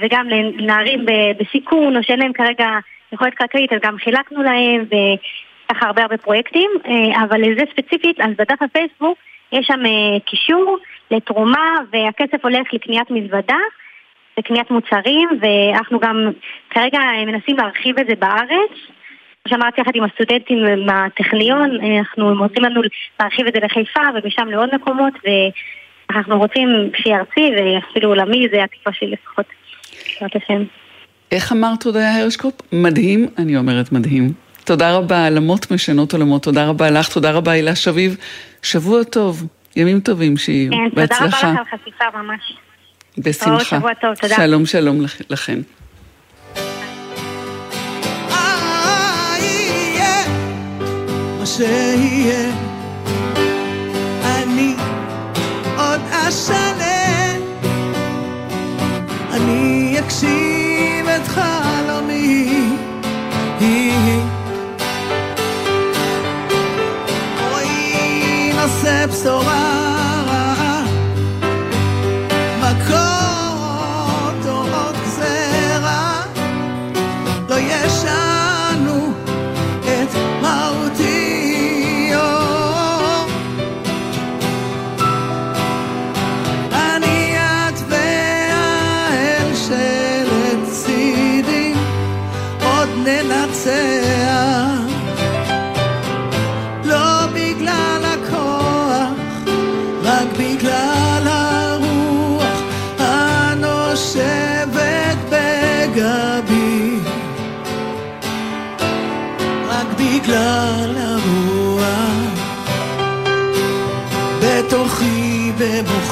וגם לנערים בסיכון, או שאין להם כרגע יכולת כלכלית, אז גם חילקנו להם, וככה הרבה הרבה פרויקטים, אבל לזה ספציפית, אז בדף הפייסבוק יש שם קישור לתרומה, והכסף הולך לקניית מזוודה. לקניית מוצרים, ואנחנו גם כרגע מנסים להרחיב את זה בארץ. כמו שאמרתי, יחד עם הסטודנטים מהטכניון, אנחנו הם רוצים לנו להרחיב את זה לחיפה ומשם לעוד מקומות, ואנחנו רוצים שיהיה ארצי ואפילו עולמי, זה התקווה שלי לפחות, בעזרת השם. איך אמרת הודיה הרשקופ? מדהים, אני אומרת מדהים. תודה רבה, עלמות משנות עולמות, תודה רבה לך, תודה רבה הילה שביב. שבוע טוב, ימים טובים שיהיו, כן, בהצלחה. תודה רבה לך על חשיפה ממש. בשמחה. טוב, שבוע טוב, תודה. שלום, שלום לכ- לכן. שיהיה, אני עוד אשנה, אני אגשים את חלומי.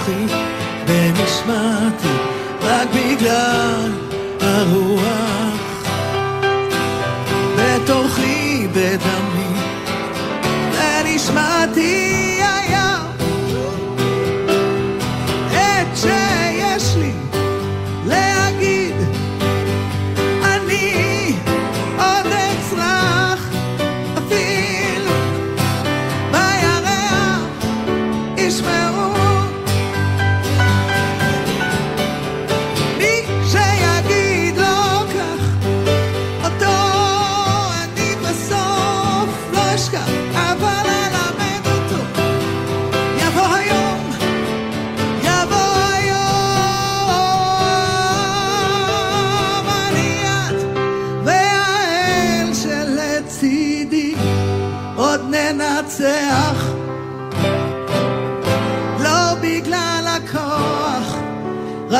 במוחי, בנשמתי, רק בגלל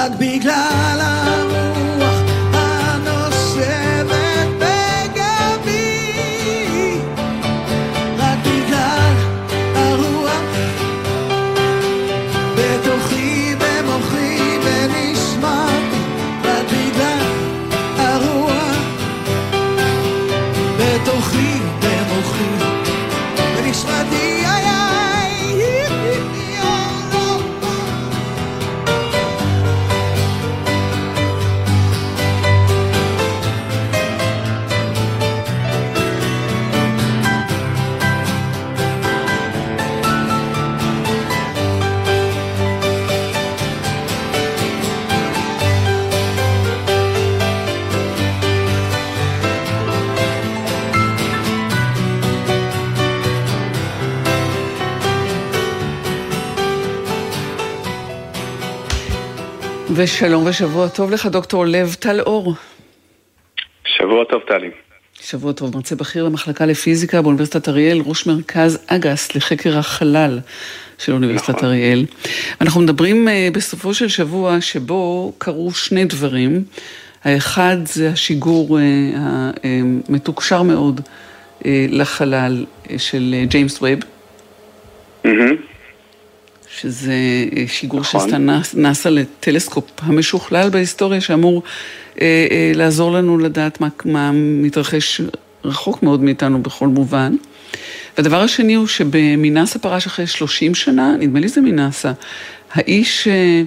רק בגלל ושלום ושבוע טוב לך, דוקטור לב טל אור. שבוע טוב, טלי. שבוע טוב, מרצה בכיר במחלקה לפיזיקה באוניברסיטת אריאל, ראש מרכז אגס לחקר החלל של אוניברסיטת נכון. אריאל. אנחנו מדברים אה, בסופו של שבוע שבו קרו שני דברים. האחד זה השיגור אה, המתוקשר מאוד אה, לחלל אה, של אה, ג'יימס ווב, מהמם. שזה אה, שיגור נכון. נאס- נאס"א לטלסקופ המשוכלל בהיסטוריה, שאמור אה, אה, לעזור לנו לדעת מה, מה מתרחש רחוק מאוד מאיתנו בכל מובן. והדבר השני הוא שבמנאס"א פרש אחרי 30 שנה, נדמה לי זה מנאס"א, האיש אה,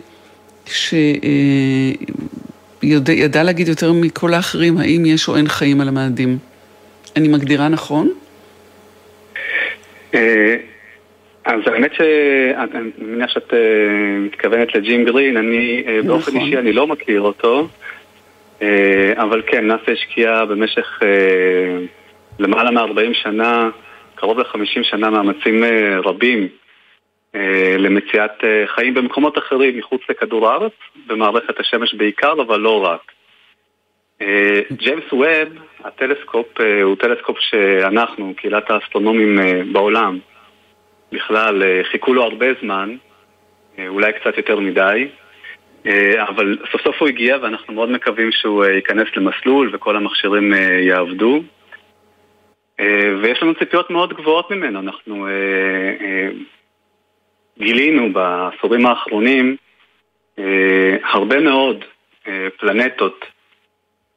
שידע להגיד יותר מכל האחרים האם יש או אין חיים על המאדים. אני מגדירה נכון? אז האמת שאני מניח שאת אה, מתכוונת לג'ים גרין, אני אה, באופן נכון. אישי אני לא מכיר אותו, אה, אבל כן, נאס"א השקיעה במשך למעלה מ-40 שנה, קרוב ל-50 שנה מאמצים רבים למציאת חיים במקומות אחרים מחוץ לכדור הארץ, במערכת השמש בעיקר, אבל לא רק. ג'יימס ווב, הטלסקופ, הוא טלסקופ שאנחנו, קהילת האסטרונומים בעולם, בכלל אה, חיכו לו הרבה זמן, אה, אולי קצת יותר מדי. אה, אבל סוף סוף הוא הגיע ואנחנו מאוד מקווים שהוא ייכנס למסלול וכל המכשירים יעבדו. ויש לנו ציפיות מאוד גבוהות ממנו, אנחנו גילינו בעשורים האחרונים הרבה מאוד פלנטות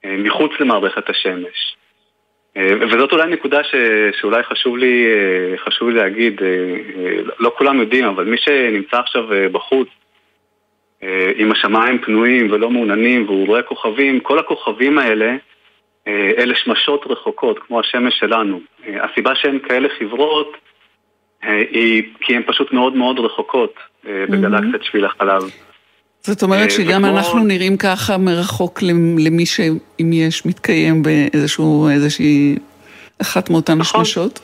מחוץ למערכת השמש. וזאת אולי נקודה ש, שאולי חשוב לי, חשוב לי להגיד, לא כולם יודעים, אבל מי שנמצא עכשיו בחוץ אה, עם השמיים פנויים ולא מעוננים והוא רואה כוכבים, כל הכוכבים האלה אה, אלה שמשות רחוקות, כמו השמש שלנו. אה, הסיבה שהן כאלה חברות היא כי הן פשוט מאוד מאוד רחוקות בגלקסיית שביל החלב. זאת אומרת שגם וכמו... אנחנו נראים ככה מרחוק למי שאם יש, מתקיים באיזושהי אחת מאותן נכון. שמשות?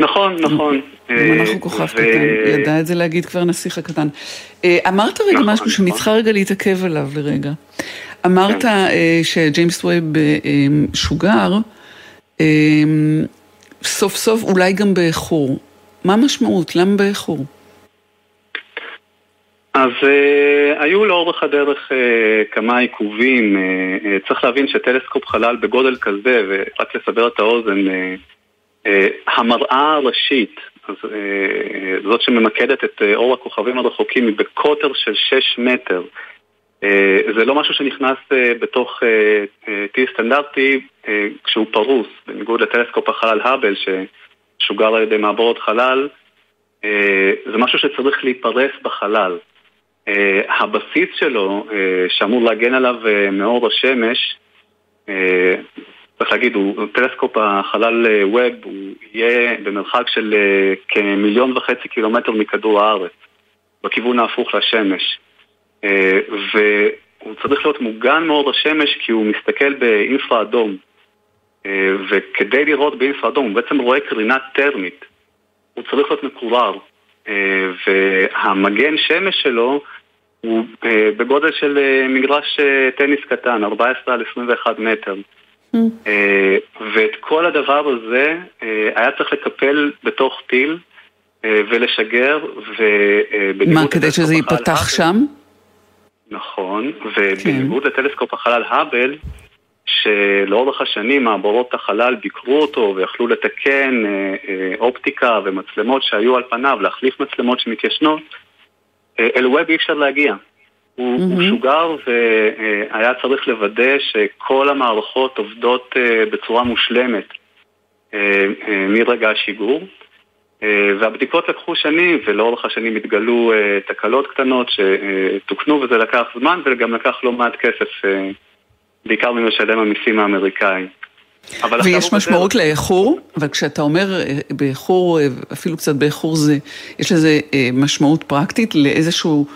נכון, נכון. גם אנחנו כוכב קטן, ידע את זה להגיד כבר נסיך הקטן. אה, אמרת רגע נכון, משהו שאני נכון. צריכה רגע להתעכב עליו לרגע. אמרת כן. אה, שג'יימס ווב אה, שוגר, סוף סוף אולי גם באיחור. מה המשמעות? למה באיחור? אז uh, היו לאורך הדרך uh, כמה עיכובים. Uh, uh, צריך להבין שטלסקופ חלל בגודל כזה, ורק לסבר את האוזן, uh, uh, המראה הראשית אז אה, זאת שממקדת את אה, אור הכוכבים הרחוקים היא בקוטר של 6 מטר. אה, זה לא משהו שנכנס בתוך T סטנדרטי כשהוא פרוס, בניגוד לטלסקופ החלל האבל ששוגר על ידי מעבורת חלל, זה משהו שצריך להיפרס בחלל. הבסיס שלו, שאמור להגן עליו מאור השמש, צריך להגיד, הוא טלסקופ החלל ווב, הוא יהיה במרחק של אה, כמיליון וחצי קילומטר מכדור הארץ, בכיוון ההפוך לשמש. אה, והוא צריך להיות מוגן מאור השמש כי הוא מסתכל באינפרה אדום. וכדי לראות באינפרה אדום, הוא בעצם רואה קרינה טרמית. הוא צריך להיות מקורר. והמגן שמש שלו הוא בגודל של מגרש טניס קטן, 14 על 21 מטר. אה, ואת כל הדבר הזה אה, היה צריך לקפל בתוך טיל אה, ולשגר, ובניגוד... מה, כדי שזה ייפתח שם? נכון, ובניגוד כן. לטלסקופ החלל האבל, שלאורך השנים מעבורות החלל ביקרו אותו ויכלו לתקן אופטיקה ומצלמות שהיו על פניו, להחליף מצלמות שמתיישנות, אל ווב אי אפשר להגיע. הוא, mm-hmm. הוא שוגר והיה צריך לוודא שכל המערכות עובדות אה, בצורה מושלמת אה, אה, מרגע השיגור. והבדיקות לקחו שנים, ולאורך השנים התגלו תקלות קטנות שתוקנו וזה לקח זמן וגם לקח לא מעט כסף, בעיקר ממשלם המיסים האמריקאי. ויש משמעות בדרך... לאיחור, אבל כשאתה אומר באיחור, אפילו קצת באיחור זה, יש לזה משמעות פרקטית לאיזשהו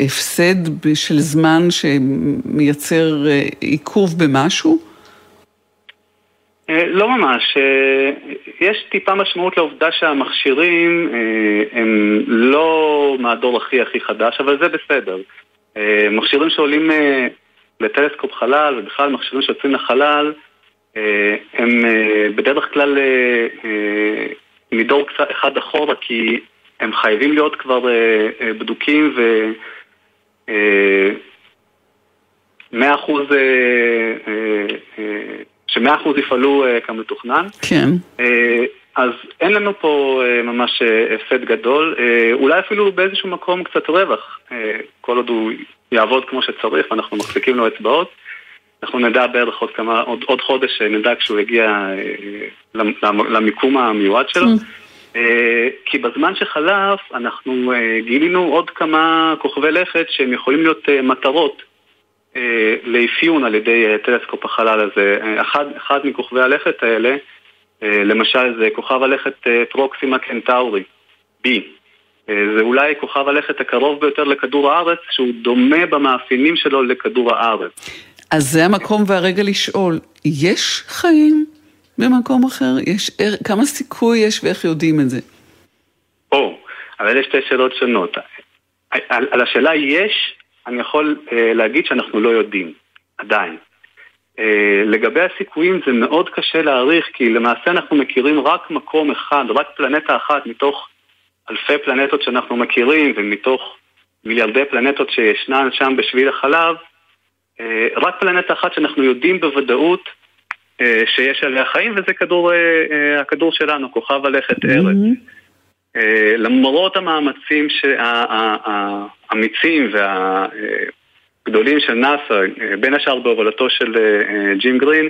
הפסד של זמן שמייצר אה, עיכוב במשהו? אה, לא ממש. אה, יש טיפה משמעות לעובדה שהמכשירים הם לא מהדור הכי הכי חדש, אבל זה בסדר. מכשירים שעולים לטלסקופ חלל, ובכלל מכשירים שיוצאים לחלל, הם בדרך כלל מדור קצת אחד אחורה, כי הם חייבים להיות כבר בדוקים ו... מאה אחוז, אה, אה, אה, שמאה אחוז יפעלו כמתוכנן. כן. אז אין לנו פה ממש הפסד גדול, אולי אפילו באיזשהו מקום קצת רווח, כל עוד הוא יעבוד כמו שצריך ואנחנו מחזיקים לו אצבעות. אנחנו נדע בערך עוד כמה, עוד, עוד חודש נדע כשהוא יגיע למיקום המיועד שלו. Mm. כי בזמן שחלף אנחנו גילינו עוד כמה כוכבי לכת שהם יכולים להיות מטרות אה, לאפיון על ידי אה, טלסקופ החלל הזה. אה, אחד, אחד מכוכבי הלכת האלה, למשל זה כוכב הלכת פרוקסימה קנטאורי, B. זה אולי כוכב הלכת הקרוב ביותר לכדור הארץ, שהוא דומה במאפיינים שלו לכדור הארץ. אז זה המקום והרגע לשאול, יש חיים במקום אחר? יש, כמה סיכוי יש ואיך יודעים את זה? או, אבל אלה שתי שאלות שונות. על, על השאלה יש, אני יכול אה, להגיד שאנחנו לא יודעים, עדיין. אה, לגבי הסיכויים זה מאוד קשה להעריך, כי למעשה אנחנו מכירים רק מקום אחד, רק פלנטה אחת מתוך אלפי פלנטות שאנחנו מכירים, ומתוך מיליארדי פלנטות שישנן שם בשביל החלב, רק פלנטה אחת שאנחנו יודעים בוודאות אה, שיש עליה חיים, וזה כדור, אה, הכדור שלנו, כוכב הלכת ארץ. למרות המאמצים האמיצים והגדולים של נאס"א, בין השאר בהובלתו של ג'ים גרין,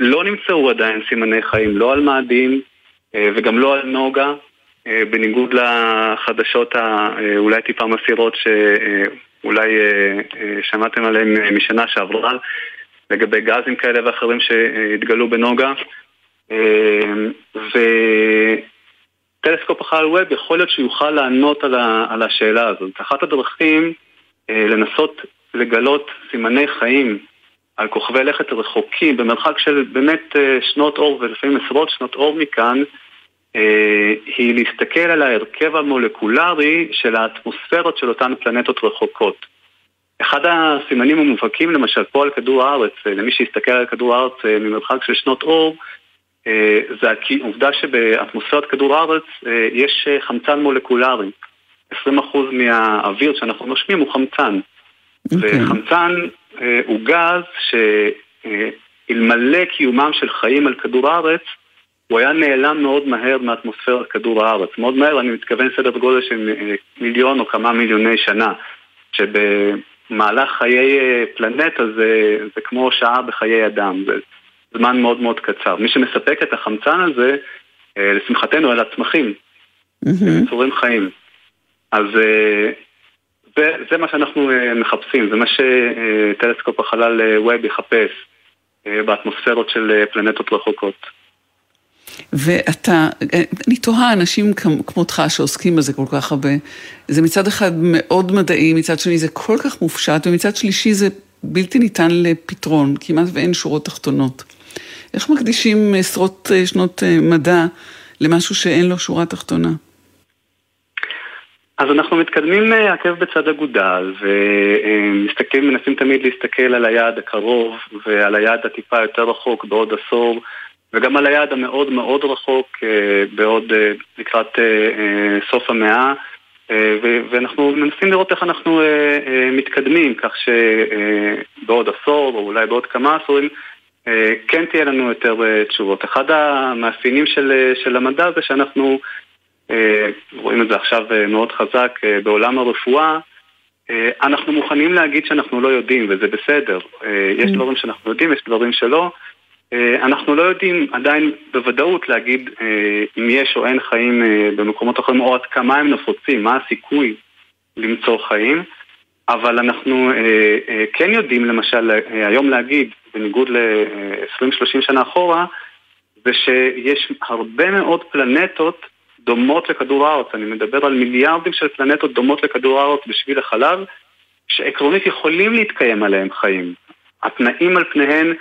לא נמצאו עדיין סימני חיים, לא על מאדים וגם לא על נוגה, בניגוד לחדשות האולי טיפה מסירות שאולי שמעתם עליהן משנה שעברה. לגבי גזים כאלה ואחרים שהתגלו בנוגה. וטלסקופ החלל ווב יכול להיות שהוא יוכל לענות על, ה, על השאלה הזאת. אחת הדרכים אה, לנסות לגלות סימני חיים על כוכבי לכת רחוקים במרחק של באמת אה, שנות אור ולפעמים עשרות שנות אור מכאן אה, היא להסתכל על ההרכב המולקולרי של האטמוספירות של אותן פלנטות רחוקות. אחד הסימנים המובהקים למשל פה על כדור הארץ, אה, למי שיסתכל על כדור הארץ אה, ממרחק של שנות אור, אה, זה העובדה שבאטמוספירת כדור הארץ יש חמצן מולקולרי. 20% מהאוויר שאנחנו נושמים הוא חמצן. Okay. אוקיי. וחמצן הוא גז שאלמלא קיומם של חיים על כדור הארץ, הוא היה נעלם מאוד מהר מאטמוספירת כדור הארץ. מאוד מהר, אני מתכוון סדר גודל של מיליון או כמה מיליוני שנה. שב... מהלך חיי אה, פלנטה זה, זה כמו שעה בחיי אדם, זה זמן מאוד מאוד קצר. מי שמספק את החמצן הזה, אה, לשמחתנו, אלה הצמחים, mm-hmm. יצורים חיים. אז אה, זה, זה מה שאנחנו מחפשים, זה מה שטלסקופ החלל ווב יחפש באטמוספירות של פלנטות רחוקות. ואתה, אני תוהה, אנשים כמותך שעוסקים בזה כל כך הרבה, זה מצד אחד מאוד מדעי, מצד שני זה כל כך מופשט, ומצד שלישי זה בלתי ניתן לפתרון, כמעט ואין שורות תחתונות. איך מקדישים עשרות אה, שנות אה, מדע למשהו שאין לו שורה תחתונה? אז אנחנו מתקדמים אה, עקב בצד אגודל ומסתכלים, מנסים תמיד להסתכל על היעד הקרוב ועל היעד הטיפה יותר רחוק בעוד עשור וגם על היעד המאוד מאוד רחוק אה, בעוד אה, לקראת אה, סוף המאה ואנחנו מנסים לראות איך אנחנו מתקדמים כך שבעוד עשור או אולי בעוד כמה עשורים כן תהיה לנו יותר תשובות. אחד המאפיינים של, של המדע זה שאנחנו רואים את זה עכשיו מאוד חזק בעולם הרפואה אנחנו מוכנים להגיד שאנחנו לא יודעים וזה בסדר. יש mm. דברים שאנחנו יודעים, יש דברים שלא. אה, אנחנו לא יודעים עדיין בוודאות להגיד אה, אם יש או אין חיים אה, במקומות אחרים או עד כמה הם נפוצים, מה הסיכוי למצוא חיים, אבל אנחנו כן יודעים למשל היום להגיד, בניגוד ל-20-30 שנה אחורה, זה שיש הרבה מאוד פלנטות דומות לכדור הארץ, אני מדבר על מיליארדים של פלנטות דומות לכדור הארץ בשביל החלב, שעקרונית יכולים להתקיים עליהם חיים. התנאים על פניהן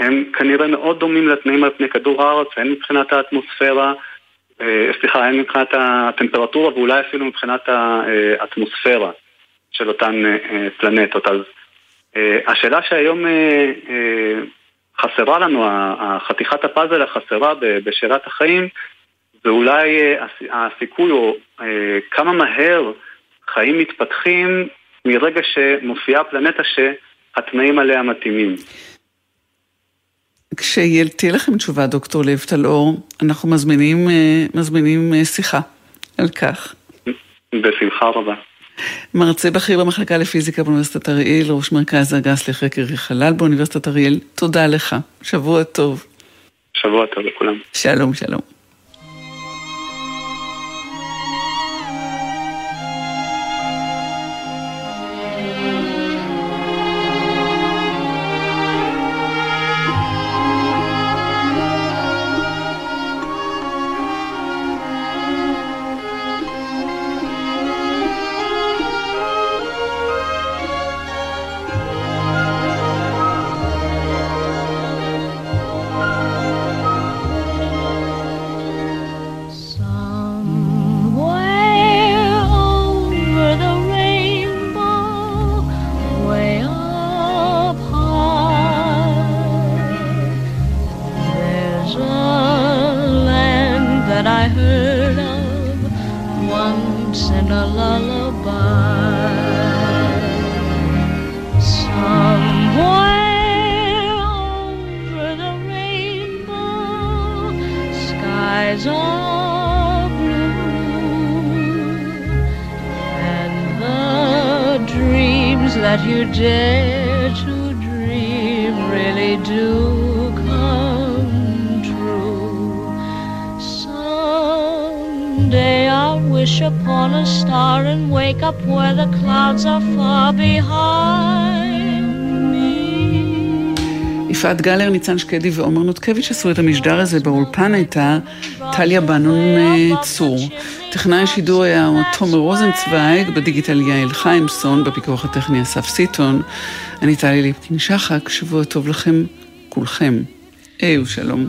הם כנראה מאוד דומים לתנאים על פני כדור הארץ, הן מבחינת האטמוספירה, אה, סליחה, הן מבחינת הטמפרטורה ואולי אפילו מבחינת האטמוספירה של אותן אה, פלנטות. אז אה, השאלה שהיום חסרה לנו, חתיכת הפאזל החסרה בשאלת החיים, זה אולי הסיכוי או כמה מהר חיים מתפתחים מרגע שמופיעה פלנטה שהתנאים עליה מתאימים. כשתהיה לכם תשובה, דוקטור לב טלאור, אנחנו מזמינים, אה, מזמינים אה, שיחה על כך. בשמחה רבה. מרצה בכיר במחלקה לפיזיקה באוניברסיטת אריאל, ראש מרכז הגס לחקר חלל באוניברסיטת אריאל, תודה לך. שבוע טוב. שבוע טוב לכולם. שלום, שלום. I heard. Where the clouds are far behind me. יפעת גלר, ניצן שקדי ועומר נותקביץ' עשו את המשדר הזה, באולפן הייתה טליה בנון אה, צור. טכנאי השידור היה תומר רוזנצוויג, בדיגיטל יעל חיימסון, בפיקוח הטכני אסף סיטון. אני טלי ליפקין שחק, שבוע טוב לכם, כולכם. היי ושלום.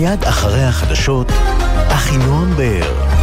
מיד אחרי החדשות, אחינועם באר.